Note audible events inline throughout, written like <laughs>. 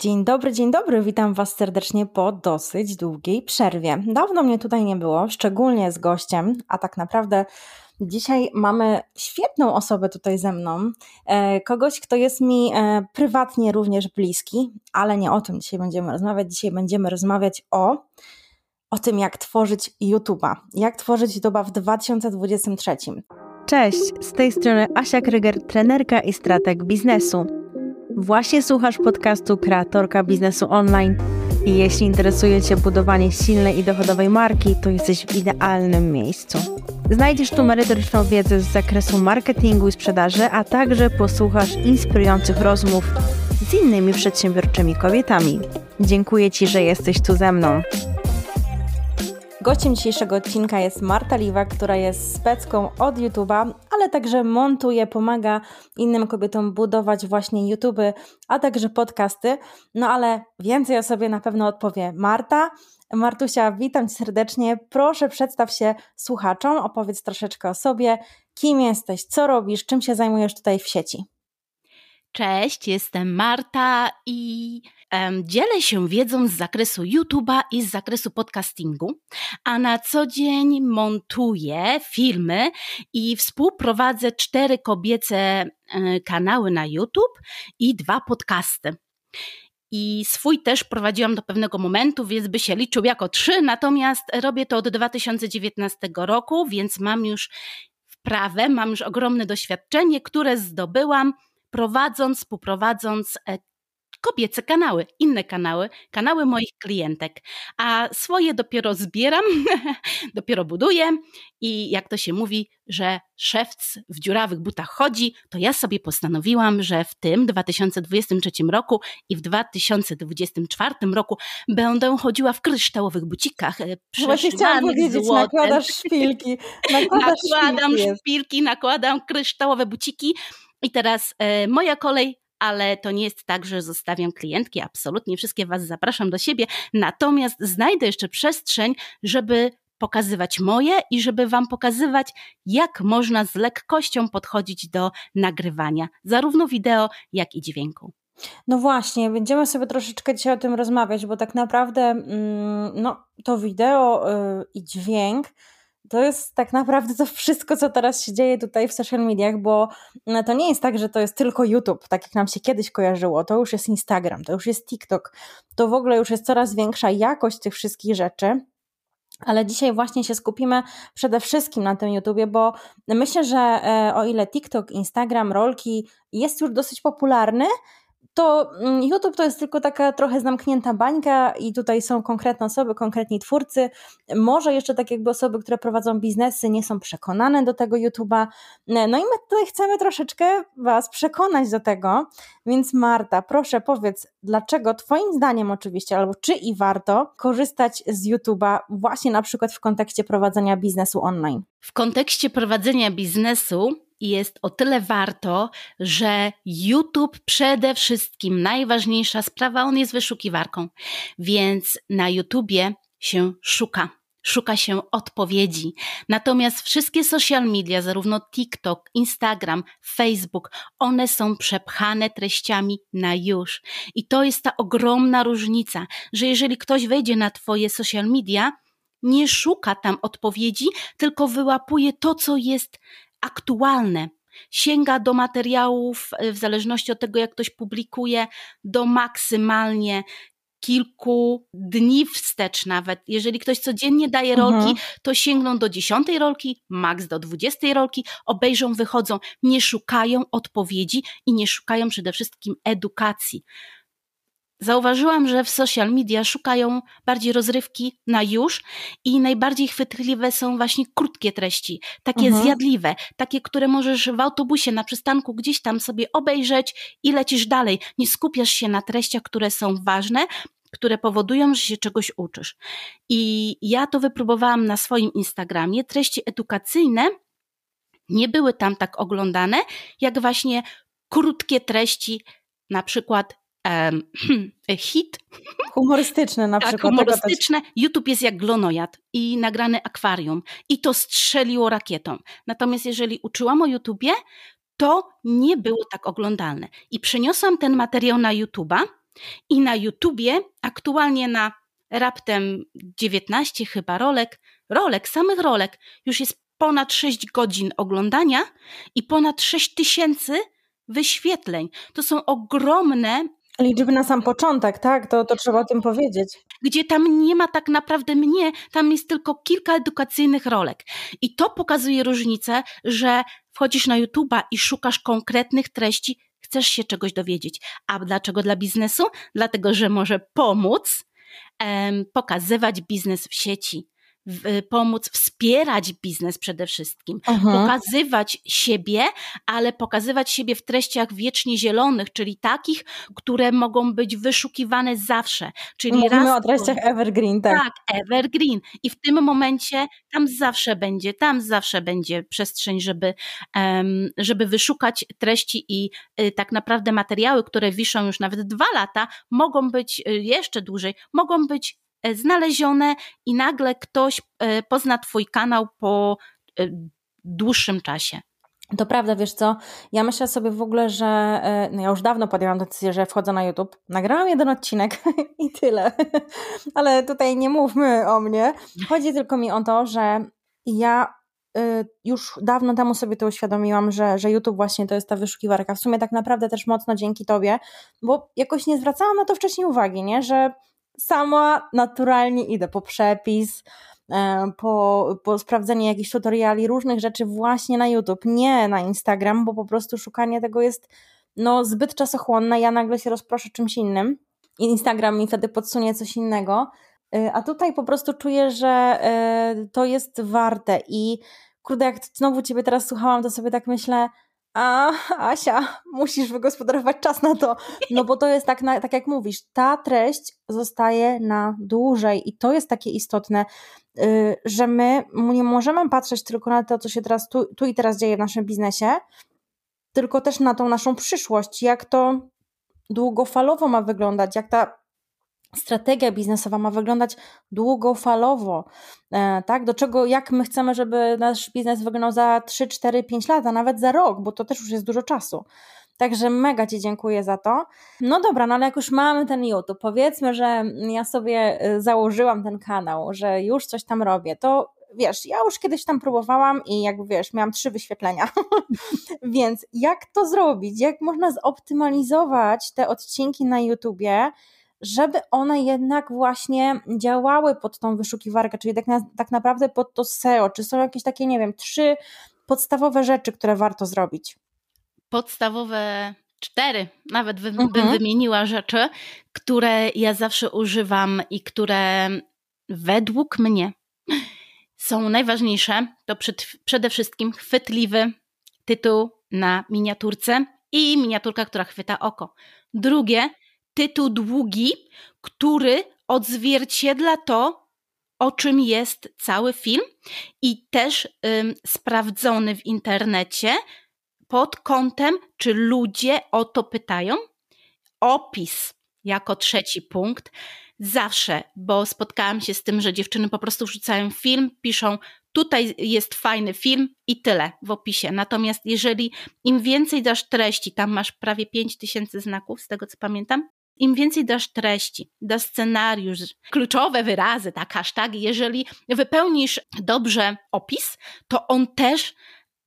Dzień dobry, dzień dobry. Witam Was serdecznie po dosyć długiej przerwie. Dawno mnie tutaj nie było, szczególnie z gościem, a tak naprawdę dzisiaj mamy świetną osobę tutaj ze mną. E, kogoś, kto jest mi e, prywatnie również bliski, ale nie o tym dzisiaj będziemy rozmawiać. Dzisiaj będziemy rozmawiać o o tym, jak tworzyć YouTube'a. Jak tworzyć YouTube'a w 2023. Cześć, z tej strony Asia Kryger, trenerka i strateg biznesu. Właśnie słuchasz podcastu Kreatorka Biznesu Online i jeśli interesuje Cię budowanie silnej i dochodowej marki, to jesteś w idealnym miejscu. Znajdziesz tu merytoryczną wiedzę z zakresu marketingu i sprzedaży, a także posłuchasz inspirujących rozmów z innymi przedsiębiorczymi kobietami. Dziękuję Ci, że jesteś tu ze mną. Gościem dzisiejszego odcinka jest Marta Liwa, która jest specką od YouTube'a, ale także montuje, pomaga innym kobietom budować właśnie YouTube, a także podcasty. No ale więcej o sobie na pewno odpowie Marta. Martusia, witam Cię serdecznie. Proszę przedstaw się słuchaczom, opowiedz troszeczkę o sobie, kim jesteś, co robisz, czym się zajmujesz tutaj w sieci. Cześć, jestem Marta i um, dzielę się wiedzą z zakresu YouTube'a i z zakresu podcastingu, a na co dzień montuję filmy i współprowadzę cztery kobiece y, kanały na YouTube i dwa podcasty. I swój też prowadziłam do pewnego momentu, więc by się liczył jako trzy, natomiast robię to od 2019 roku, więc mam już wprawę, mam już ogromne doświadczenie, które zdobyłam prowadząc, współprowadząc e, kobiece kanały, inne kanały, kanały moich klientek, a swoje dopiero zbieram, <laughs> dopiero buduję i jak to się mówi, że szewc w dziurawych butach chodzi, to ja sobie postanowiłam, że w tym 2023 roku i w 2024 roku będę chodziła w kryształowych bucikach. E, Właśnie chciałam powiedzieć, złotem. nakładasz szpilki. Nakładasz nakładam szpilki, szpilki, nakładam kryształowe buciki i teraz e, moja kolej, ale to nie jest tak, że zostawiam klientki. Absolutnie wszystkie Was zapraszam do siebie. Natomiast znajdę jeszcze przestrzeń, żeby pokazywać moje i żeby Wam pokazywać, jak można z lekkością podchodzić do nagrywania, zarówno wideo, jak i dźwięku. No właśnie, będziemy sobie troszeczkę dzisiaj o tym rozmawiać, bo tak naprawdę mm, no, to wideo yy, i dźwięk to jest tak naprawdę to wszystko, co teraz się dzieje tutaj w social mediach, bo no, to nie jest tak, że to jest tylko YouTube, tak jak nam się kiedyś kojarzyło. To już jest Instagram, to już jest TikTok, to w ogóle już jest coraz większa jakość tych wszystkich rzeczy. Ale dzisiaj właśnie się skupimy przede wszystkim na tym YouTubie, bo myślę, że e, o ile TikTok, Instagram, rolki jest już dosyć popularny, to mm, YouTube to jest tylko taka trochę zamknięta bańka i tutaj są konkretne osoby, konkretni twórcy. Może jeszcze tak jakby osoby, które prowadzą biznesy, nie są przekonane do tego YouTube'a. No i my tutaj chcemy troszeczkę Was przekonać do tego. Więc Marta, proszę powiedz, dlaczego Twoim zdaniem oczywiście, albo czy i warto korzystać z YouTube'a właśnie na przykład w kontekście prowadzenia biznesu online? W kontekście prowadzenia biznesu jest o tyle warto, że YouTube przede wszystkim najważniejsza sprawa, on jest wyszukiwarką, więc na YouTubie się szuka. Szuka się odpowiedzi. Natomiast wszystkie social media, zarówno TikTok, Instagram, Facebook, one są przepchane treściami na już. I to jest ta ogromna różnica, że jeżeli ktoś wejdzie na Twoje social media, nie szuka tam odpowiedzi, tylko wyłapuje to, co jest aktualne. Sięga do materiałów, e, w zależności od tego, jak ktoś publikuje, do maksymalnie kilku dni wstecz nawet. Jeżeli ktoś codziennie daje rolki, mhm. to sięgną do dziesiątej rolki, maks do dwudziestej rolki, obejrzą, wychodzą, nie szukają odpowiedzi i nie szukają przede wszystkim edukacji. Zauważyłam, że w social media szukają bardziej rozrywki na już i najbardziej chwytliwe są właśnie krótkie treści, takie mhm. zjadliwe, takie, które możesz w autobusie, na przystanku gdzieś tam sobie obejrzeć i lecisz dalej. Nie skupiasz się na treściach, które są ważne, które powodują, że się czegoś uczysz. I ja to wypróbowałam na swoim Instagramie. Treści edukacyjne nie były tam tak oglądane, jak właśnie krótkie treści, na przykład um, <clears throat> hit. Humorystyczne na tak, przykład. humorystyczne. YouTube jest jak glonojad i nagrane akwarium. I to strzeliło rakietą. Natomiast jeżeli uczyłam o YouTubie, to nie było tak oglądalne. I przeniosłam ten materiał na YouTube'a I na YouTubie, aktualnie na raptem 19 chyba rolek, rolek, samych rolek, już jest ponad 6 godzin oglądania i ponad 6 tysięcy wyświetleń. To są ogromne Liczby na sam początek, tak? To, to trzeba o tym powiedzieć. Gdzie tam nie ma tak naprawdę mnie, tam jest tylko kilka edukacyjnych rolek. I to pokazuje różnicę, że wchodzisz na YouTube'a i szukasz konkretnych treści, chcesz się czegoś dowiedzieć. A dlaczego dla biznesu? Dlatego, że może pomóc um, pokazywać biznes w sieci Y, pomóc wspierać biznes przede wszystkim, mhm. pokazywać siebie, ale pokazywać siebie w treściach wiecznie zielonych, czyli takich, które mogą być wyszukiwane zawsze. Czyli Mówimy raz, o treściach evergreen, tak. Tak, evergreen. I w tym momencie tam zawsze będzie, tam zawsze będzie przestrzeń, żeby, żeby wyszukać treści i y, tak naprawdę materiały, które wiszą już nawet dwa lata, mogą być y, jeszcze dłużej, mogą być znalezione i nagle ktoś e, pozna Twój kanał po e, dłuższym czasie. To prawda, wiesz co? Ja myślę sobie w ogóle, że no ja już dawno podjęłam decyzję, że wchodzę na YouTube. Nagrałam jeden odcinek <laughs> i tyle. <laughs> Ale tutaj nie mówmy o mnie. Chodzi tylko mi o to, że ja już dawno temu sobie to uświadomiłam, że, że YouTube właśnie to jest ta wyszukiwarka. W sumie tak naprawdę też mocno dzięki Tobie, bo jakoś nie zwracałam na to wcześniej uwagi, nie? że sama naturalnie idę po przepis, e, po, po sprawdzenie jakichś tutoriali, różnych rzeczy właśnie na YouTube, nie na Instagram, bo po prostu szukanie tego jest no, zbyt czasochłonne. Ja nagle się rozproszę czymś innym i Instagram mi wtedy podsunie coś innego. E, a tutaj po prostu czuję, że e, to jest warte i kurde, jak znowu Ciebie teraz słuchałam, to sobie tak myślę, a Asia, musisz wygospodarować czas na to, no bo to jest tak, na, tak jak mówisz, ta treść zostaje na dłużej i to jest takie istotne, yy, że my nie możemy patrzeć tylko na to, co się teraz tu, tu i teraz dzieje w naszym biznesie, tylko też na tą naszą przyszłość, jak to długofalowo ma wyglądać, jak ta strategia biznesowa ma wyglądać długofalowo, e, tak? Do czego, jak my chcemy, żeby nasz biznes wyglądał za 3, 4, 5 lat, a nawet za rok, bo to też już jest dużo czasu. Także mega Ci dziękuję za to. No dobra, no ale jak już mamy ten YouTube, powiedzmy, że ja sobie e, założyłam ten kanał, że już coś tam robię, to wiesz, ja już kiedyś tam próbowałam i jakby wiesz, miałam trzy wyświetlenia. <laughs> Więc jak to zrobić? Jak można zoptymalizować te odcinki na YouTubie, żeby one jednak właśnie działały pod tą wyszukiwarkę, czyli tak, na, tak naprawdę pod to SEO. Czy są jakieś takie, nie wiem, trzy podstawowe rzeczy, które warto zrobić? Podstawowe cztery, nawet wy, mhm. bym wymieniła rzeczy, które ja zawsze używam i które według mnie są najważniejsze. To przed, przede wszystkim chwytliwy tytuł na miniaturce i miniaturka, która chwyta oko. Drugie tytuł długi, który odzwierciedla to, o czym jest cały film i też ym, sprawdzony w internecie pod kątem, czy ludzie o to pytają. Opis jako trzeci punkt. Zawsze, bo spotkałam się z tym, że dziewczyny po prostu wrzucają film, piszą tutaj jest fajny film i tyle w opisie. Natomiast jeżeli im więcej dasz treści, tam masz prawie 5000 znaków, z tego co pamiętam, im więcej dasz treści, dasz scenariusz, kluczowe wyrazy, tak, hashtagi, jeżeli wypełnisz dobrze opis, to on też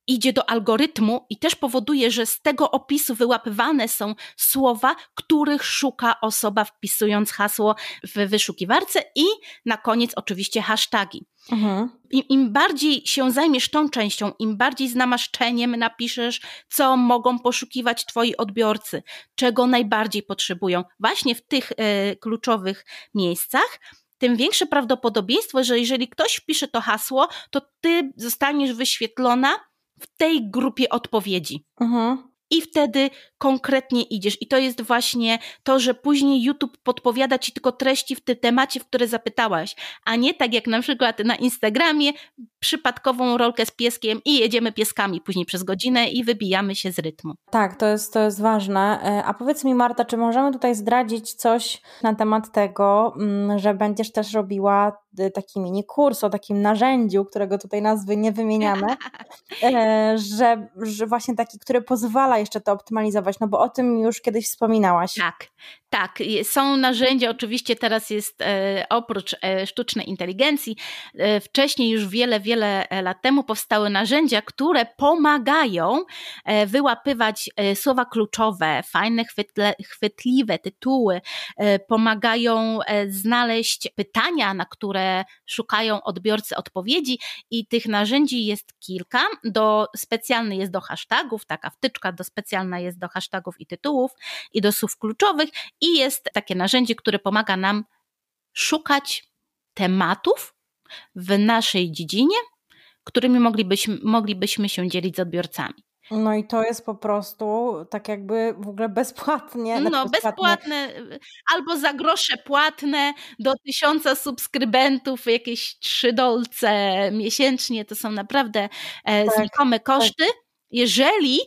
idzie do algorytmu i też powoduje, że z tego opisu wyłapywane są słowa, których szuka osoba wpisując hasło w wyszukiwarce i na koniec oczywiście hasztagi. Mhm. Im, Im, bardziej się zajmiesz tą częścią, im bardziej z namaszczeniem napiszesz, co mogą poszukiwać twoi odbiorcy, czego najbardziej potrzebują, właśnie w tych y, kluczowych miejscach, tym większe prawdopodobieństwo, że jeżeli ktoś wpisze to hasło, to ty zostaniesz wyświetlona w tej grupie odpowiedzi. Mhm. I wtedy konkretnie idziesz. I to jest właśnie to, że później YouTube podpowiada ci tylko treści w tym temacie, w które zapytałaś, a nie tak jak na przykład na Instagramie przypadkową rolkę z pieskiem i jedziemy pieskami później przez godzinę i wybijamy się z rytmu. Tak, to jest, to jest ważne. E, a powiedz mi, Marta, czy możemy tutaj zdradzić coś na temat tego, mm, że będziesz też robiła taki mini kurs o takim narzędziu, którego tutaj nazwy nie wymieniamy, <laughs> e, że, że właśnie taki, który pozwala jeszcze to optymalizować, no bo o tym już kiedyś wspominałaś. Tak, tak. Są narzędzia, oczywiście teraz jest e, oprócz e, sztucznej inteligencji, wcześniej już wiele, wiele lat temu powstały narzędzia, które pomagają wyłapywać słowa kluczowe, fajne, chwytle, chwytliwe tytuły, pomagają znaleźć pytania, na które szukają odbiorcy odpowiedzi i tych narzędzi jest kilka. Do, specjalny jest do hashtagów, taka wtyczka do specjalna jest do hashtagów i tytułów i do słów kluczowych i jest takie narzędzie, które pomaga nam szukać tematów w naszej dziedzinie, którymi moglibyśmy, moglibyśmy się dzielić z odbiorcami. No i to jest po prostu tak jakby w ogóle bezpłatnie. No, znaczy bezpłatne, albo za grosze płatne, do tysiąca subskrybentów, jakieś trzy dolce miesięcznie, to są naprawdę e, tak, znikome tak. koszty. Tak. Jeżeli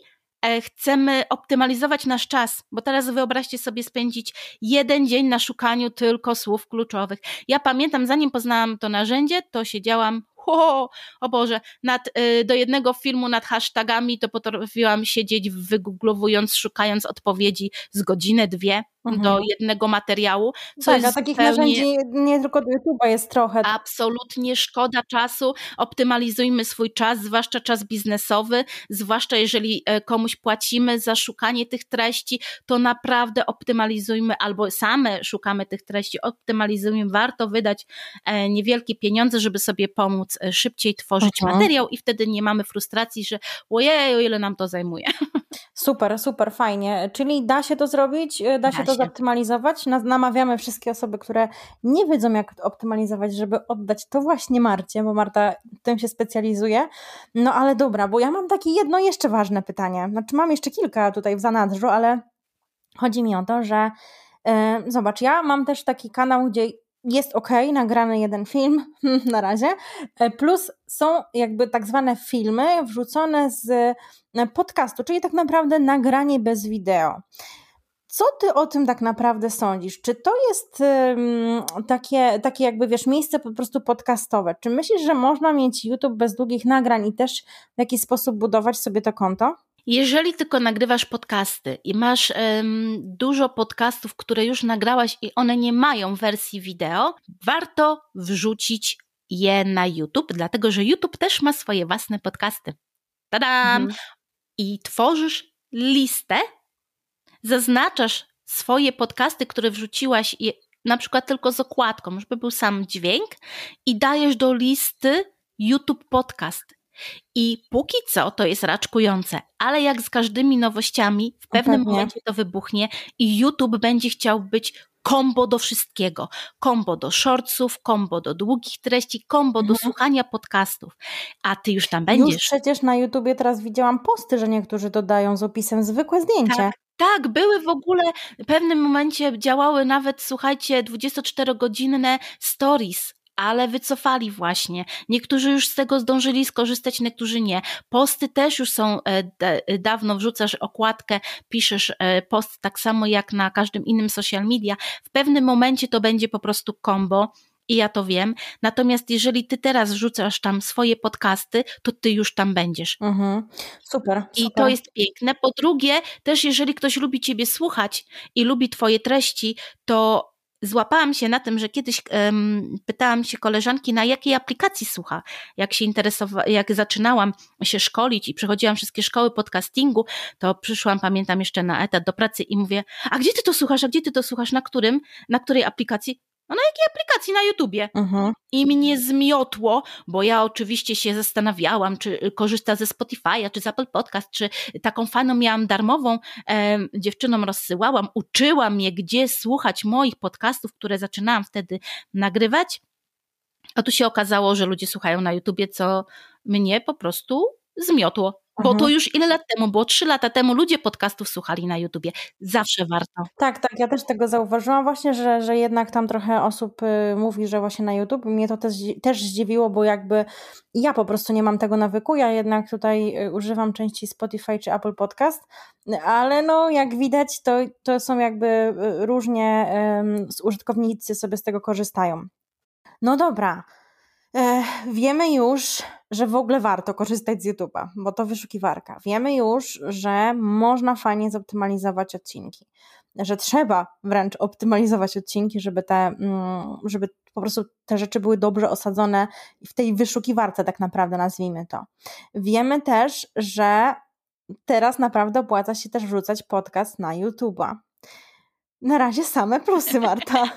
E, chcemy optymalizować nasz czas, bo teraz wyobraźcie sobie spędzić jeden dzień na szukaniu tylko słów kluczowych. Ja pamiętam, zanim poznałam to narzędzie, to siedziałam <laughs> o, o Boże, nad, y, do jednego filmu nad hashtagami to potrafiłam siedzieć wygooglowując, szukając odpowiedzi z godzinę, dwie mhm. do jednego materiału. Co tak, a takich zupełnie... narzędzi nie tylko do YouTube'a jest trochę. Absolutnie szkoda czasu. Optymalizujmy swój czas, zwłaszcza czas biznesowy, zwłaszcza jeżeli e, komuś płacimy za szukanie tych treści, to naprawdę optymalizujmy albo same szukamy tych treści, optymalizujmy. Warto wydać e, niewielkie pieniądze, żeby sobie pomóc e, szybciej tworzyć mhm. materiał i wtedy nie mamy frustracji, że ojej, o ile nam to zajmuje. Super, super, fajnie. Czyli da się to zrobić, da, da się to zoptymalizować. Namawiamy wszystkie osoby, które nie wiedzą, jak optymalizować, żeby oddać to właśnie Marcie, bo Marta tym się specjalizuje. No ale dobra, bo ja mam takie jedno jeszcze ważne pytanie. Znaczy, mam jeszcze kilka tutaj w zanadrzu, ale chodzi mi o to, że yy, zobacz, ja mam też taki kanał, gdzie jest ok, nagrany jeden film <laughs> na razie, e, plus są jakby tak zwane filmy wrzucone z e, podcastu, czyli tak naprawdę nagranie bez wideo. Co ty o tym tak naprawdę sądzisz? Czy to jest um, takie, takie jakby, wiesz, miejsce po prostu podcastowe? Czy myślisz, że można mieć YouTube bez długich nagrań i też w jakiś sposób budować sobie to konto? Jeżeli tylko nagrywasz podcasty i masz um, dużo podcastów, które już nagrałaś i one nie mają wersji wideo, warto wrzucić je na YouTube, dlatego że YouTube też ma swoje własne podcasty. Tadam! Mhm. I tworzysz listę zaznaczasz swoje podcasty, które wrzuciłaś, na przykład tylko z okładką, żeby był sam dźwięk, i dajesz do listy YouTube Podcast. I póki co to jest raczkujące, ale jak z każdymi nowościami, w pewnym Pewnie. momencie to wybuchnie i YouTube będzie chciał być kombo do wszystkiego. Kombo do shortsów, kombo do długich treści, kombo mhm. do słuchania podcastów. A ty już tam będziesz. Już przecież na YouTubie teraz widziałam posty, że niektórzy dodają z opisem zwykłe zdjęcie. Tak. Tak, były w ogóle w pewnym momencie działały nawet, słuchajcie, 24-godzinne stories, ale wycofali właśnie. Niektórzy już z tego zdążyli skorzystać, niektórzy nie. Posty też już są e, dawno, wrzucasz okładkę, piszesz e, post tak samo jak na każdym innym social media. W pewnym momencie to będzie po prostu combo i ja to wiem. Natomiast jeżeli ty teraz rzucasz tam swoje podcasty, to ty już tam będziesz. Mhm. Super, I super. to jest piękne. Po drugie, też jeżeli ktoś lubi ciebie słuchać i lubi twoje treści, to złapałam się na tym, że kiedyś um, pytałam się koleżanki, na jakiej aplikacji słucha. Jak się interesowałam, jak zaczynałam się szkolić i przechodziłam wszystkie szkoły podcastingu, to przyszłam, pamiętam jeszcze na etat do pracy i mówię, a gdzie ty to słuchasz, a gdzie ty to słuchasz, na którym, na której aplikacji? No na jakiej aplikacji? Na YouTubie. Mhm. I mnie zmiotło, bo ja oczywiście się zastanawiałam, czy korzysta ze Spotify'a, czy z Apple Podcast, czy taką faną miałam darmową, e, dziewczynom rozsyłałam, uczyłam je, gdzie słuchać moich podcastów, które zaczynałam wtedy nagrywać. A tu się okazało, że ludzie słuchają na YouTubie, co mnie po prostu zmiotło. Bo to już ile lat temu było? Trzy lata temu ludzie podcastów słuchali na YouTubie. Zawsze warto. Tak, tak, ja też tego zauważyłam właśnie, że, że jednak tam trochę osób y, mówi, że właśnie na YouTube. Mnie to też, też zdziwiło, bo jakby ja po prostu nie mam tego nawyku. Ja jednak tutaj y, używam części Spotify czy Apple Podcast, ale no jak widać, to, to są jakby y, różnie um, użytkownicy sobie z tego korzystają. No dobra. E, wiemy już, że w ogóle warto korzystać z YouTube'a, bo to wyszukiwarka. Wiemy już, że można fajnie zoptymalizować odcinki, że trzeba wręcz optymalizować odcinki, żeby te, mm, żeby po prostu te rzeczy były dobrze osadzone w tej wyszukiwarce, tak naprawdę nazwijmy to. Wiemy też, że teraz naprawdę opłaca się też wrzucać podcast na YouTube'a. Na razie same plusy, Marta. <laughs>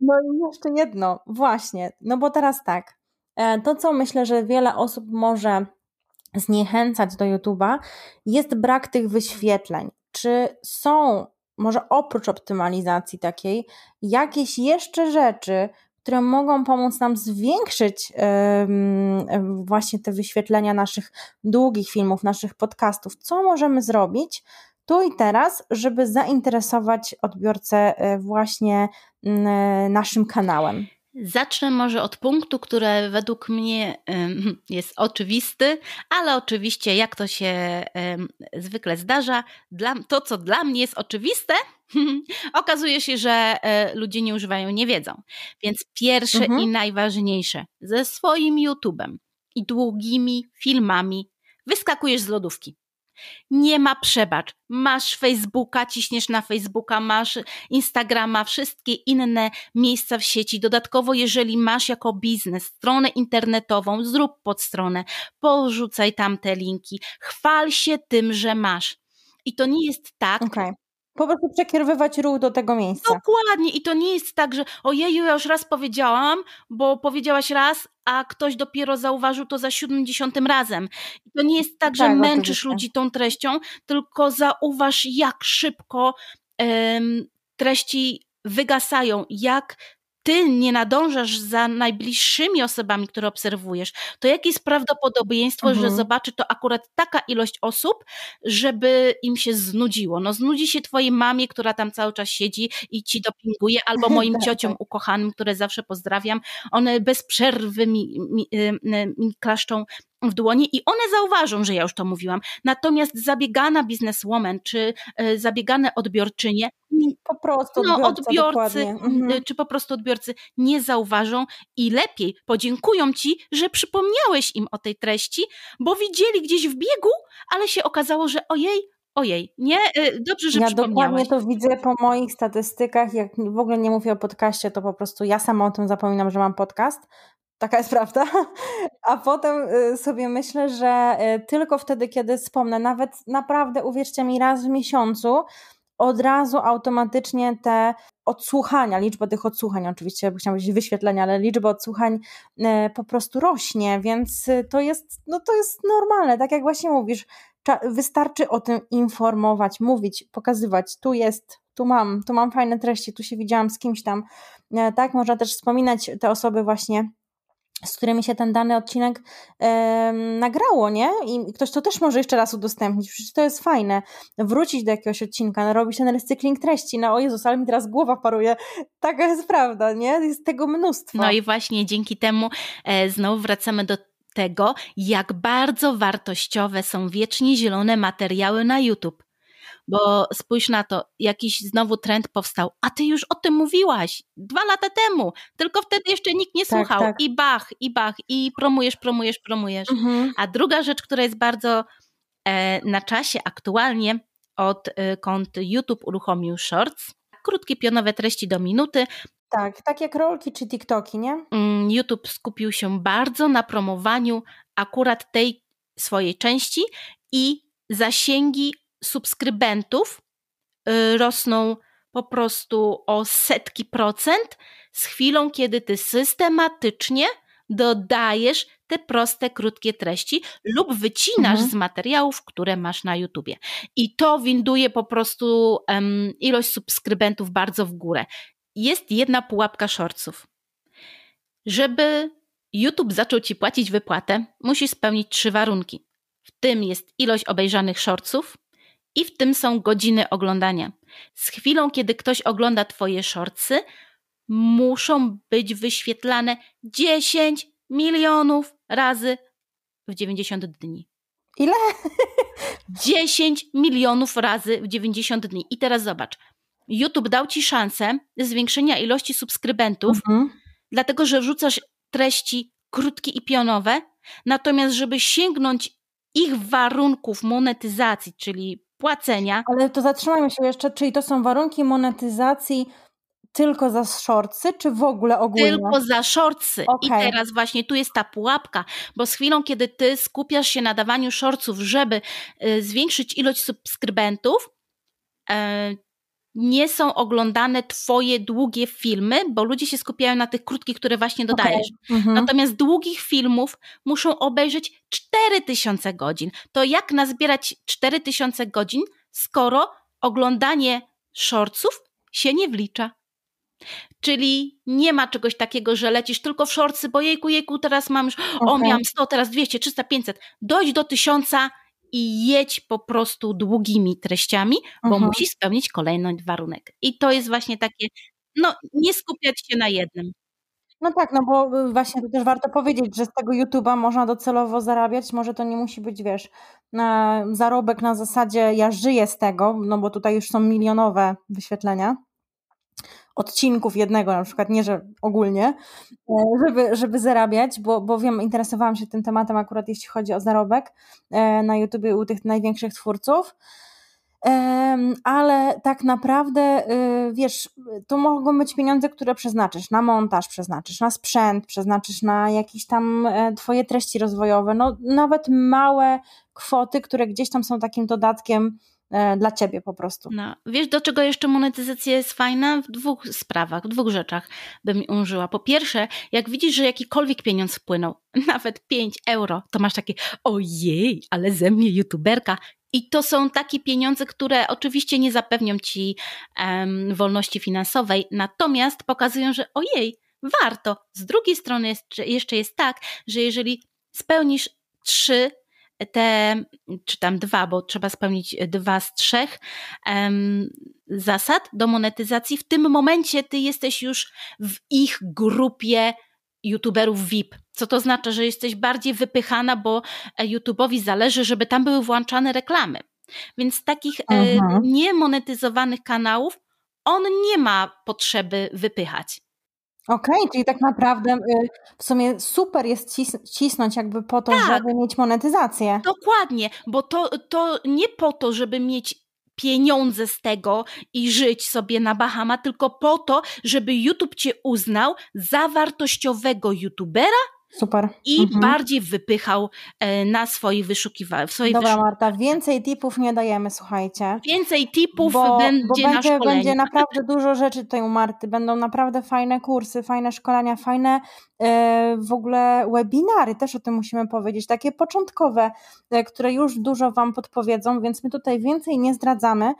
No i jeszcze jedno, właśnie, no bo teraz tak, to co myślę, że wiele osób może zniechęcać do YouTube'a, jest brak tych wyświetleń. Czy są, może oprócz optymalizacji takiej, jakieś jeszcze rzeczy, które mogą pomóc nam zwiększyć właśnie te wyświetlenia naszych długich filmów, naszych podcastów. Co możemy zrobić tu i teraz, żeby zainteresować odbiorcę e, właśnie naszym kanałem? Zacznę może od punktu, który według mnie <laughs> jest oczywisty, ale oczywiście, jak to się zwykle zdarza, to co dla mnie jest oczywiste, <laughs> okazuje się, że e, ludzie nie używają, nie wiedzą. Więc pierwsze mhm. i najważniejsze, ze swoim YouTube'em i długimi filmami wyskakujesz z lodówki. Nie ma przebacz. Masz Facebooka, ciśniesz na Facebooka, masz Instagrama, wszystkie inne miejsca w sieci. Dodatkowo, jeżeli masz jako biznes stronę internetową, zrób podstronę, porzucaj tam te linki, chwal się tym, że masz. I to nie jest tak, okay. Po prostu przekierowywać ruch do tego miejsca. Dokładnie. I to nie jest tak, że ojeju, ja już raz powiedziałam, bo powiedziałaś raz, a ktoś dopiero zauważył to za siódmym, dziesiątym razem. I to nie jest tak, że tak, męczysz oczywiście. ludzi tą treścią, tylko zauważ, jak szybko um, treści wygasają, jak ty nie nadążasz za najbliższymi osobami, które obserwujesz, to jakie jest prawdopodobieństwo, mhm. że zobaczy to akurat taka ilość osób, żeby im się znudziło? No znudzi się twojej mamie, która tam cały czas siedzi i ci dopinguje, <laughs> albo moim tak, ciociom tak. ukochanym, które zawsze pozdrawiam. One bez przerwy mi, mi, mi, mi klaszczą w dłoni i one zauważą, że ja już to mówiłam. Natomiast zabiegana bizneswoman czy e, zabiegane odbiorczynie po prostu no, odbiorcy, mhm. czy po prostu odbiorcy nie zauważą i lepiej podziękują ci, że przypomniałeś im o tej treści, bo widzieli gdzieś w biegu, ale się okazało, że ojej, Ojej, nie? Y, dobrze, że Ja dokładnie to widzę po moich statystykach. Jak w ogóle nie mówię o podcaście, to po prostu ja sama o tym zapominam, że mam podcast, Taka jest prawda. <laughs> A potem y, sobie myślę, że y, tylko wtedy, kiedy wspomnę, nawet naprawdę uwierzcie mi, raz w miesiącu, od razu automatycznie te odsłuchania, liczba tych odsłuchań, oczywiście chciałam powiedzieć wyświetlenia, ale liczba odsłuchań y, po prostu rośnie, więc to jest, no to jest normalne, tak jak właśnie mówisz, wystarczy o tym informować, mówić, pokazywać, tu jest, tu mam, tu mam fajne treści, tu się widziałam z kimś tam, tak, można też wspominać te osoby właśnie z którymi się ten dany odcinek nagrało, nie? I ktoś to też może jeszcze raz udostępnić, przecież to jest fajne. Wrócić do jakiegoś odcinka, robić ten recykling treści, no o Jezus, ale mi teraz głowa paruje. Taka jest prawda, nie? Jest tego mnóstwo. No i właśnie dzięki temu e, znowu wracamy do tego, jak bardzo wartościowe są wiecznie zielone materiały na YouTube. Bo spójrz na to, jakiś znowu trend powstał, a ty już o tym mówiłaś dwa lata temu, tylko wtedy jeszcze nikt nie tak, słuchał. Tak. I bach, i bach, i promujesz, promujesz, promujesz. Mhm. A druga rzecz, która jest bardzo e, na czasie aktualnie, od e, YouTube uruchomił Shorts, krótkie pionowe treści do minuty. Tak, tak jak rolki czy TikToki, nie? Mm, YouTube skupił się bardzo na promowaniu akurat tej swojej części i zasięgi subskrybentów y, rosną po prostu o setki procent z chwilą, kiedy ty systematycznie dodajesz te proste, krótkie treści lub wycinasz mhm. z materiałów, które masz na YouTubie. I to winduje po prostu um, ilość subskrybentów bardzo w górę. Jest jedna pułapka shortsów. Żeby YouTube zaczął ci płacić wypłatę, musisz spełnić trzy warunki. W tym jest ilość obejrzanych shortsów, i w tym są godziny oglądania. Z chwilą, kiedy ktoś ogląda Twoje shortsy, muszą być wyświetlane 10 milionów razy w 90 dni. Ile? 10 milionów razy w 90 dni. I teraz zobacz. YouTube dał Ci szansę zwiększenia ilości subskrybentów mhm. dlatego że wrzucasz treści krótkie i pionowe, natomiast żeby sięgnąć ich warunków monetyzacji, czyli płacenia. Ale to zatrzymajmy się jeszcze, czyli to są warunki monetyzacji tylko za shortsy, czy w ogóle ogólnie? Tylko za shortsy. Okay. I teraz właśnie tu jest ta pułapka, bo z chwilą, kiedy ty skupiasz się na dawaniu shortsów, żeby y, zwiększyć ilość subskrybentów, y, nie są oglądane twoje długie filmy, bo ludzie się skupiają na tych krótkich, które właśnie dodajesz. Okay. Mhm. Natomiast długich filmów muszą obejrzeć 4000 godzin. To jak nazbierać 4000 godzin, skoro oglądanie shortsów się nie wlicza? Czyli nie ma czegoś takiego, że lecisz tylko w shortsy, bo jejku, jejku, teraz mam już, okay. o miałam 100, teraz 200, 300, 500. Dojdź do 1000 i jedź po prostu długimi treściami, bo mhm. musi spełnić kolejny warunek. I to jest właśnie takie, no nie skupiać się na jednym. No tak, no bo y, właśnie to też warto powiedzieć, że z tego YouTube'a można docelowo zarabiać. Może to nie musi być, wiesz, zarobek na zasadzie ja żyję z tego, no bo tutaj już są milionowe wyświetlenia odcinków jednego na przykład, nie że ogólnie, e, żeby, żeby zarabiać, bo, bo wiem, interesowałam się tym tematem akurat jeśli chodzi o zarobek e, na YouTube u tych największych twórców. Ale tak naprawdę, y, wiesz, to mogą być pieniądze, które przeznaczysz na montaż, przeznaczysz na sprzęt, przeznaczysz na jakieś tam e, Twoje treści rozwojowe, no nawet małe kwoty, które gdzieś tam są takim dodatkiem dla ciebie po prostu. No, wiesz, do czego jeszcze monetyzacja jest fajna? W dwóch sprawach, w dwóch rzeczach bym użyła. Po pierwsze, jak widzisz, że jakikolwiek pieniądz wpłynął, <laughs> nawet 5 euro, to masz takie, ojej, ale ze mnie youtuberka. I to są takie pieniądze, które oczywiście nie zapewnią ci wolności finansowej, natomiast pokazują, że ojej, warto. Z drugiej strony jest, jeszcze jest tak, że jeżeli spełnisz trzy te, czy tam dwa, bo trzeba spełnić dwa z trzech um, zasad do monetyzacji, w tym momencie ty jesteś już w ich grupie youtuberów VIP. Co to znaczy, że jesteś bardziej wypychana, bo e, YouTube'owi zależy, żeby tam były włączane reklamy. Więc takich e, mhm. niemonetyzowanych kanałów on nie ma potrzeby wypychać. Okej, czyli tak naprawdę y, w sumie super jest cis cisnąć jakby po to, Tak. żeby mieć monetyzację. Dokładnie, bo to, to nie po to, żeby mieć pieniądze z tego i żyć sobie na Bahama, tylko po to, żeby YouTube cię uznał za wartościowego YouTubera, Super. I mhm. bardziej wypychał e, na swoich wyszukiwaniach. Dobra, Marta, więcej tipów nie dajemy, słuchajcie. Więcej tipów bo, będzie, bo będzie, na będzie <laughs> naprawdę dużo rzeczy tutaj u Marty. Będą naprawdę fajne kursy, fajne szkolenia, fajne e, w ogóle webinary, też o tym musimy powiedzieć, takie początkowe, e, które już dużo Wam podpowiedzą, więc my tutaj więcej nie zdradzamy,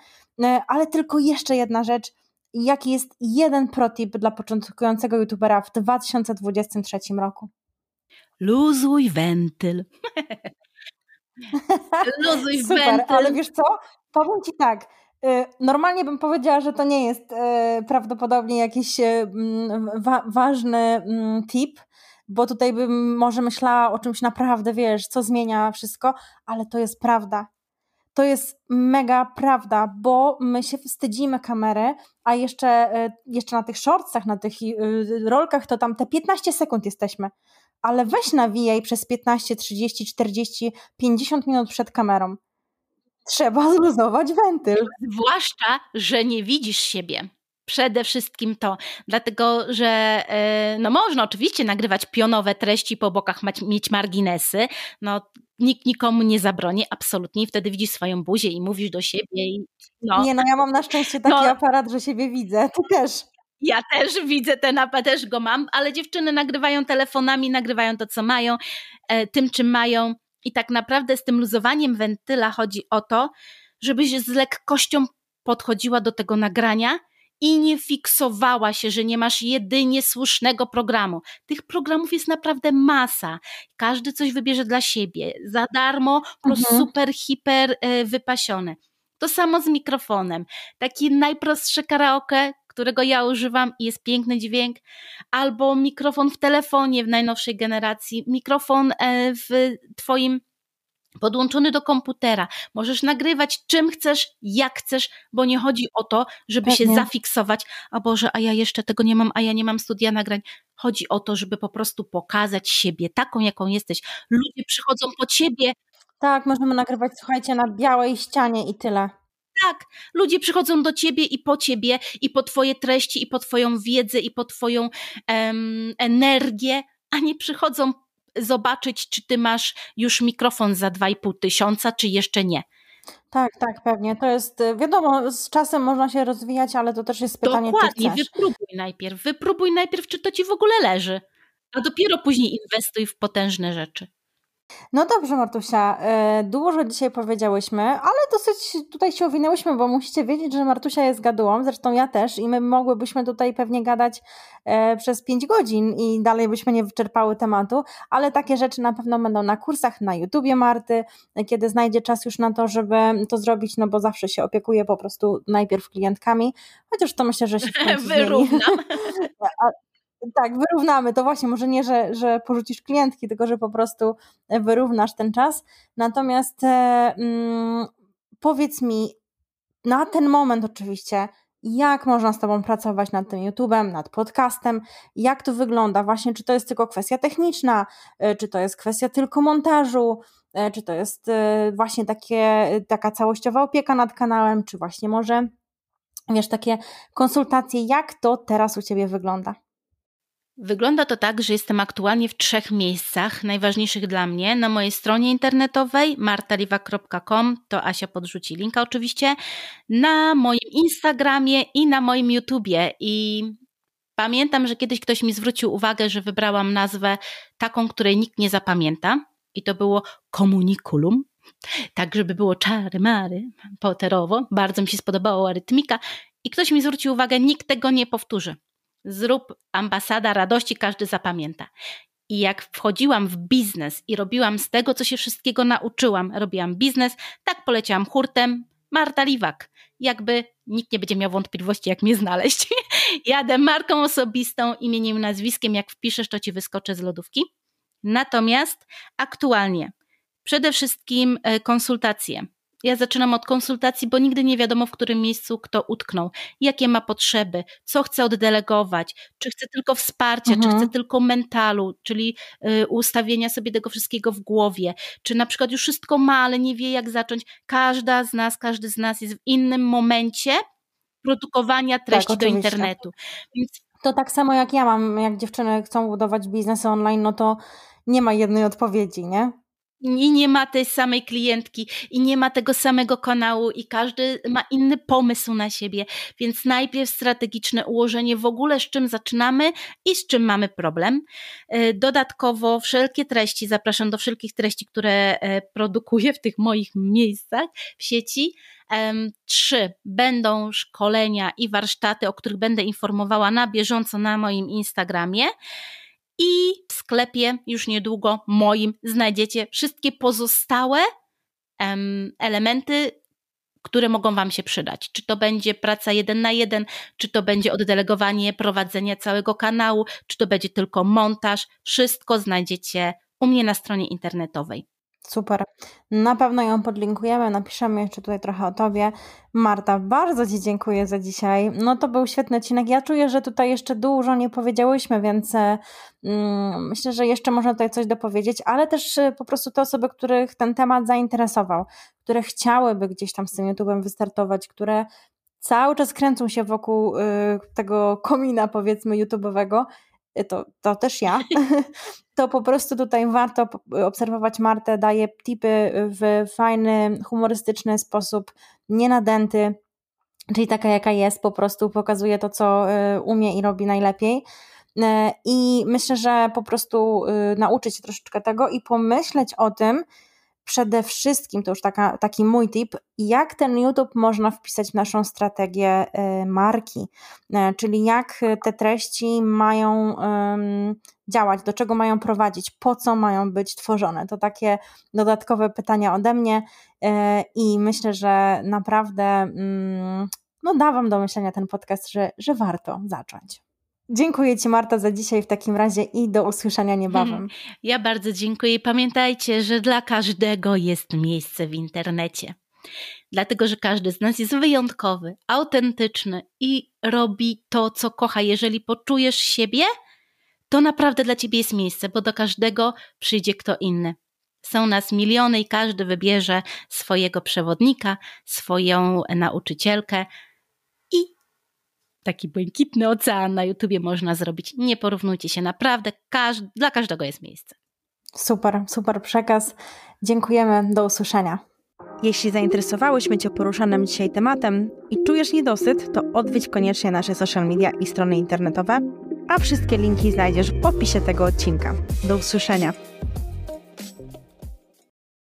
ale tylko jeszcze jedna rzecz. Jaki jest jeden protip dla początkującego youtubera w 2023 roku? Luzuj wentyl. <laughs> Luzuj Super, wentyl. Ale wiesz co? Powiem ci tak. Y, normalnie bym powiedziała, że to nie jest y, prawdopodobnie jakiś y, wa ważny mm, tip, bo tutaj bym może myślała o czymś naprawdę, wiesz, co zmienia wszystko, ale to jest prawda. To jest mega prawda, bo my się wstydzimy kamery, a jeszcze, jeszcze na tych shortsach, na tych rolkach, to tam te 15 sekund jesteśmy ale weź nawijaj przez 15, 30, 40, 50 minut przed kamerą. Trzeba <laughs> zluzować wentyl. Zwłaszcza, że nie widzisz siebie. Przede wszystkim to, dlatego że e, no można oczywiście nagrywać pionowe treści, po bokach mieć marginesy, no nikt nikomu nie zabroni, absolutnie, i wtedy widzisz swoją buzię i mówisz do siebie. I, no. Nie, no ja mam na szczęście taki no. aparat, że siebie widzę, ty też. Ja też widzę ten apel, też go mam, ale dziewczyny nagrywają telefonami, nagrywają to, co mają, e, tym, czym mają. I tak naprawdę z tym luzowaniem wentyla chodzi o to, żebyś z lekkością podchodziła do tego nagrania i nie fiksowała się, że nie masz jedynie słusznego programu. Tych programów jest naprawdę masa. Każdy coś wybierze dla siebie, za darmo, plus mhm. super, hiper e, wypasione. To samo z mikrofonem. Taki najprostszy karaoke, którego ja używam i jest piękny dźwięk, albo mikrofon w telefonie w najnowszej generacji, mikrofon e, w Twoim podłączony do komputera. Możesz nagrywać czym chcesz, jak chcesz, bo nie chodzi o to, żeby się zafiksować, a Boże, a ja jeszcze tego nie mam, a ja nie mam studia nagrań. Chodzi o to, żeby po prostu pokazać siebie taką, jaką jesteś. Ludzie przychodzą po ciebie. Tak, możemy nagrywać, słuchajcie, na białej ścianie i tyle. Tak, ludzie przychodzą do ciebie i po ciebie, i po twoje treści, i po twoją wiedzę, i po twoją um, energię, a nie przychodzą zobaczyć, czy ty masz już mikrofon za 2,5 tysiąca, czy jeszcze nie. Tak, tak, pewnie. To jest, y, wiadomo, z czasem można się rozwijać, ale to też jest pytanie, Dokładnie, wypróbuj najpierw. Wypróbuj najpierw, czy to ci w ogóle leży, a dopiero później inwestuj w potężne rzeczy. No dobrze, Martusia, e, dużo dzisiaj powiedziałyśmy, ale dosyć tutaj się owinęłyśmy, bo musicie wiedzieć, że Martusia jest gadułą, zresztą ja też i my mogłybyśmy tutaj pewnie gadać e, przez 5 godzin i dalej byśmy nie wyczerpały tematu, ale takie rzeczy na pewno będą na kursach na YouTubie Marty, kiedy znajdzie czas już na to, żeby to zrobić, no bo zawsze się opiekuje po prostu najpierw klientkami, chociaż to myślę, że się w końcu <laughs> Wyrównam. <laughs> Tak, wyrównamy. To właśnie, może nie, że, że porzucisz klientki, tylko że po prostu wyrównasz ten czas. Natomiast e, mm, powiedz mi, na ten moment oczywiście, jak można z Tobą pracować nad tym YouTube'em, nad podcastem, jak to wygląda, właśnie czy to jest tylko kwestia techniczna, e, czy to jest kwestia tylko montażu, e, czy to jest właśnie takie, taka całościowa opieka nad kanałem, czy właśnie może, wiesz, takie konsultacje, jak to teraz u Ciebie wygląda? Wygląda to tak, że jestem aktualnie w trzech miejscach najważniejszych dla mnie. Na mojej stronie internetowej martaliwa.com, to Asia podrzuci linka oczywiście, na moim Instagramie i na moim YouTubie. I pamiętam, że kiedyś ktoś mi zwrócił uwagę, że wybrałam nazwę taką, której nikt nie zapamięta. I to było komunikulum, tak żeby było czary mary, poterowo. Bardzo mi się spodobała rytmika. I ktoś mi zwrócił uwagę, nikt tego nie powtórzy zrób ambasada radości, każdy zapamięta. I jak wchodziłam w biznes i robiłam z tego, co się wszystkiego nauczyłam, robiłam biznes, tak poleciałam hurtem. Marta Liwak. Jakby nikt nie będzie miał wątpliwości, jak mnie znaleźć. <laughs> Jadę marką osobistą, imieniem, nazwiskiem. Jak wpiszesz, to ci wyskoczę z lodówki. Natomiast aktualnie przede wszystkim e, konsultacje. Ja zaczynam od konsultacji, bo nigdy nie wiadomo, w którym miejscu kto utknął, jakie ma potrzeby, co chce oddelegować, czy chce tylko wsparcia, mhm. czy chce tylko mentalu, czyli y, ustawienia sobie tego wszystkiego w głowie, czy na przykład już wszystko ma, ale nie wie, jak zacząć. Każda z nas, każdy z nas jest w innym momencie produkowania tak, treści tak, do internetu. Więc... To tak samo jak ja mam, jak dziewczyny chcą budować biznes online, no to nie ma jednej odpowiedzi, nie? I nie ma tej samej klientki i nie ma tego samego kanału i każdy ma inny pomysł na siebie, więc najpierw strategiczne ułożenie w ogóle z czym zaczynamy i z czym mamy problem. E, dodatkowo wszelkie treści, zapraszam do wszelkich treści, które e, produkuję w tych moich miejscach w sieci. Trzy, będą szkolenia i warsztaty, o których będę informowała na bieżąco na moim Instagramie i w sklepie już niedługo moim znajdziecie wszystkie pozostałe um, elementy, które mogą Wam się przydać. Czy to będzie praca jeden na jeden, czy to będzie oddelegowanie prowadzenia całego kanału, czy to będzie tylko montaż. Wszystko znajdziecie u mnie na stronie internetowej. Super. Na pewno ją podlinkujemy, napiszemy jeszcze tutaj trochę o Tobie. Marta, bardzo Ci dziękuję za dzisiaj. No to był świetny odcinek. Ja czuję, że tutaj jeszcze dużo nie powiedziałyśmy, więc mm, myślę, że jeszcze można tutaj coś dopowiedzieć, ale też y, po prostu te osoby, których ten temat zainteresował, które chciałyby gdzieś tam z tym YouTube'em wystartować, które cały czas kręcą się wokół y, tego komina, powiedzmy, YouTube'owego, to, to też ja, <laughs> to po prostu tutaj warto obserwować Martę, daje tipy w fajny, humorystyczny sposób, nie nadęty, czyli taka jaka jest, po prostu pokazuje to, co y, umie i robi najlepiej. Y, I myślę, że po prostu y, nauczyć się troszeczkę tego i pomyśleć o tym, przede wszystkim, to już taka, taki mój tip, jak ten YouTube można wpisać w naszą strategię y, marki, y, czyli jak te treści mają działać, do czego mają prowadzić, po co mają być tworzone. To takie dodatkowe pytania ode mnie y, i myślę, że naprawdę mm, no, da Wam do myślenia ten podcast, że, że warto zacząć. Dziękuję Ci, Marta, za dzisiaj w takim razie i do usłyszenia niebawem. <laughs> Ja bardzo dziękuję. Pamiętajcie, że dla każdego jest miejsce w internecie. Dlatego, że każdy z nas jest wyjątkowy, autentyczny i robi to, co kocha. Jeżeli poczujesz siebie, to naprawdę dla ciebie jest miejsce, bo do każdego przyjdzie kto inny. Są nas miliony i każdy wybierze swojego przewodnika, swoją nauczycielkę taki błękitny ocean na YouTubie można zrobić. Nie porównujcie się, naprawdę każ dla każdego jest miejsce. Super, super przekaz. Dziękujemy, do usłyszenia. Jeśli zainteresowałyśmy Cię poruszanym dzisiaj tematem i czujesz niedosyt, to odwiedź koniecznie nasze social media i strony internetowe, a wszystkie linki znajdziesz w opisie tego odcinka. Do usłyszenia.